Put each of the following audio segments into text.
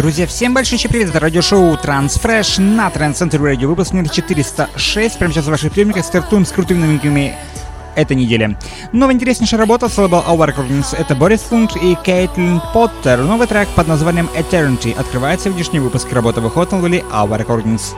Друзья, всем большой привет, это радиошоу Transfresh на Trend Center Radio, выпуск номер 406. Прямо сейчас в ваших приемниках стартуем с крутыми новинками этой недели. Новая интереснейшая работа с лейбл Our Recordings — это Борис Фунт и Кейтлин Поттер. Новый трек под названием Eternity открывает сегодняшний выпуск работы выходит на лейбле Our Recordings.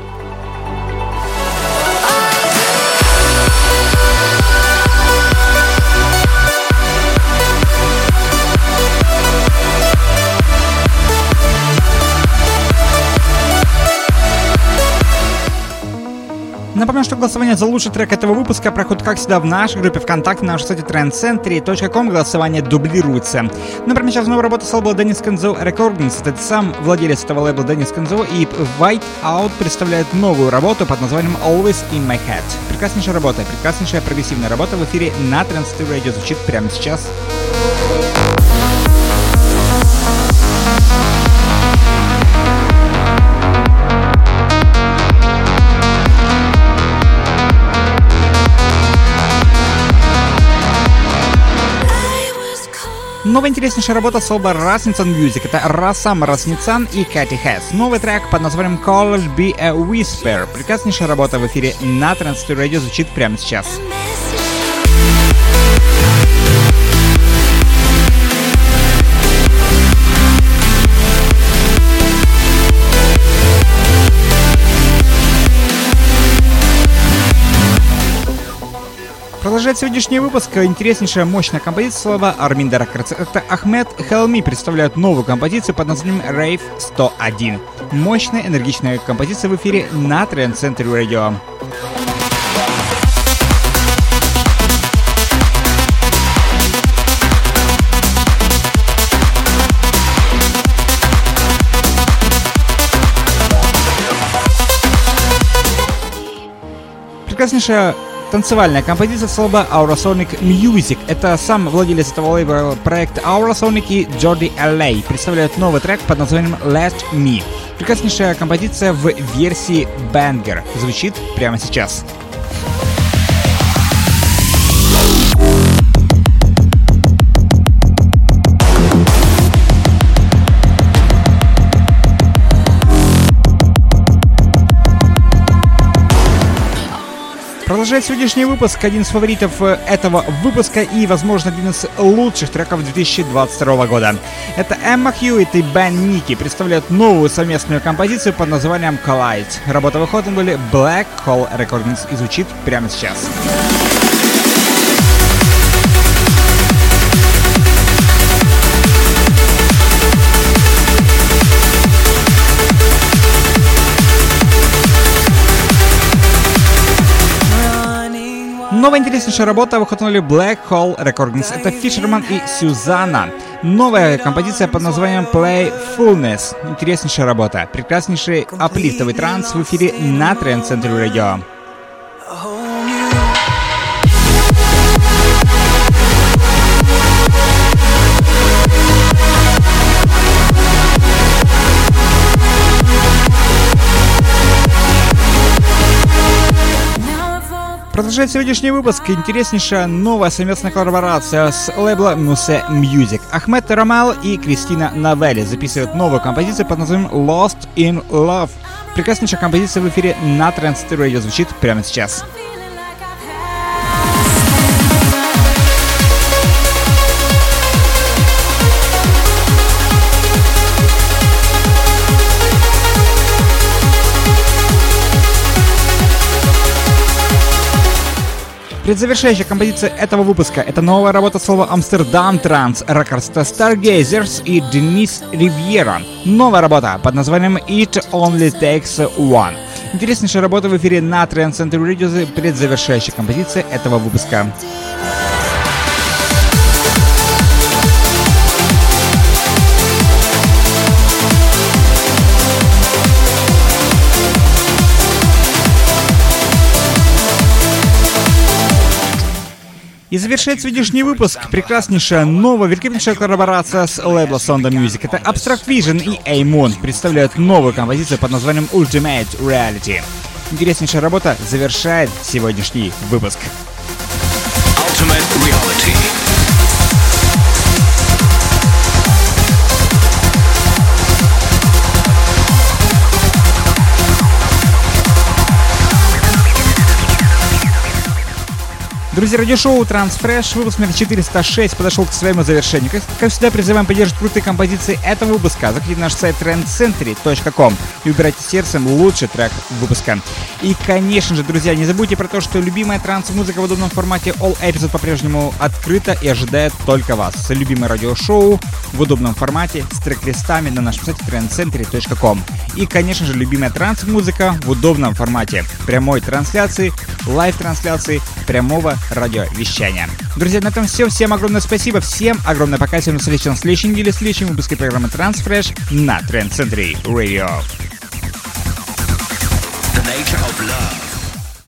Напомню, что голосование за лучший трек этого выпуска проходит, как всегда, в нашей группе ВКонтакте, на нашем сайте trendcentry.com. Голосование дублируется. Например, сейчас новая работа с лейбла Денис Кензо Recordings. Это сам владелец этого лейбла Денис Кензо. И White Out представляет новую работу под названием Always in My Head. Прекраснейшая работа, прекраснейшая прогрессивная работа в эфире на Trend Radio звучит прямо сейчас. Сейчас. Новая интереснейшая работа солба Rasnichan Music. Это Расам Расницан и Кати Хэс. Новый трек под названием Call Be a Whisper. Прекраснейшая работа в эфире на Transfer Radio звучит прямо сейчас. Продолжает сегодняшний выпуск интереснейшая мощная композиция слова Армин Рекордс. Это Ахмед Хелми представляют новую композицию под названием Rave 101. Мощная, энергичная композиция в эфире на Trend Center Radio. прекраснейшая танцевальная композиция с лейбла Aurosonic Music. Это сам владелец этого лейбла проекта Aurosonic и Джорди L.A. представляют новый трек под названием Let Me. Прекраснейшая композиция в версии Banger. Звучит прямо сейчас. Продолжает сегодняшний выпуск один из фаворитов э, этого выпуска и, возможно, один из лучших треков 2022 года. Это Эмма Хьюитт и Бен Ники представляют новую совместную композицию под названием Collide. Работа выхода были Black Hole Recordings и звучит прямо сейчас. Новая интереснейшая работа выходнули Black Hole Recordings. Это Фишерман и Сюзанна. Новая композиция под названием Playfulness. Интереснейшая работа. Прекраснейший аплифтовый транс в эфире на Trend Center Radio. Продолжает сегодняшний выпуск интереснейшая новая совместная коллаборация с лейбла Muse Music. Ахмед Рамал и Кристина Навели записывают новую композицию под названием Lost in Love. Прекраснейшая композиция в эфире на Trans Radio звучит прямо сейчас. Предзавершающая композиция этого выпуска — это новая работа слова Амстердам Транс, Рекордста Stargazers и Денис Ривьера. Новая работа под названием It Only Takes One. Интереснейшая работа в эфире на Trend Center Radio, предзавершающая композиция этого выпуска. И завершает сегодняшний выпуск прекраснейшая новая, великолепнейшая коллаборация с лейбла Sonda Music. Это Abstract Vision и Aimon представляют новую композицию под названием Ultimate Reality. Интереснейшая работа завершает сегодняшний выпуск. Ultimate Reality. Друзья, радиошоу Transfresh, выпуск номер 406 подошел к своему завершению. Как, как всегда, призываем поддерживать крутые композиции этого выпуска. Заходите на наш сайт trendcentury.com и выбирайте сердцем лучший трек выпуска. И, конечно же, друзья, не забудьте про то, что любимая транс-музыка в удобном формате All Episode по-прежнему открыта и ожидает только вас. Любимое радиошоу в удобном формате с трек-листами на нашем сайте trendcentury.com. И, конечно же, любимая транс-музыка в удобном формате прямой трансляции, лайв-трансляции, прямого радиовещания. Друзья, на этом все. Всем огромное спасибо. Всем огромное пока. Всем встречи в следующей неделе, в следующем выпуске программы Transfresh на Trend Century Radio. The nature of love.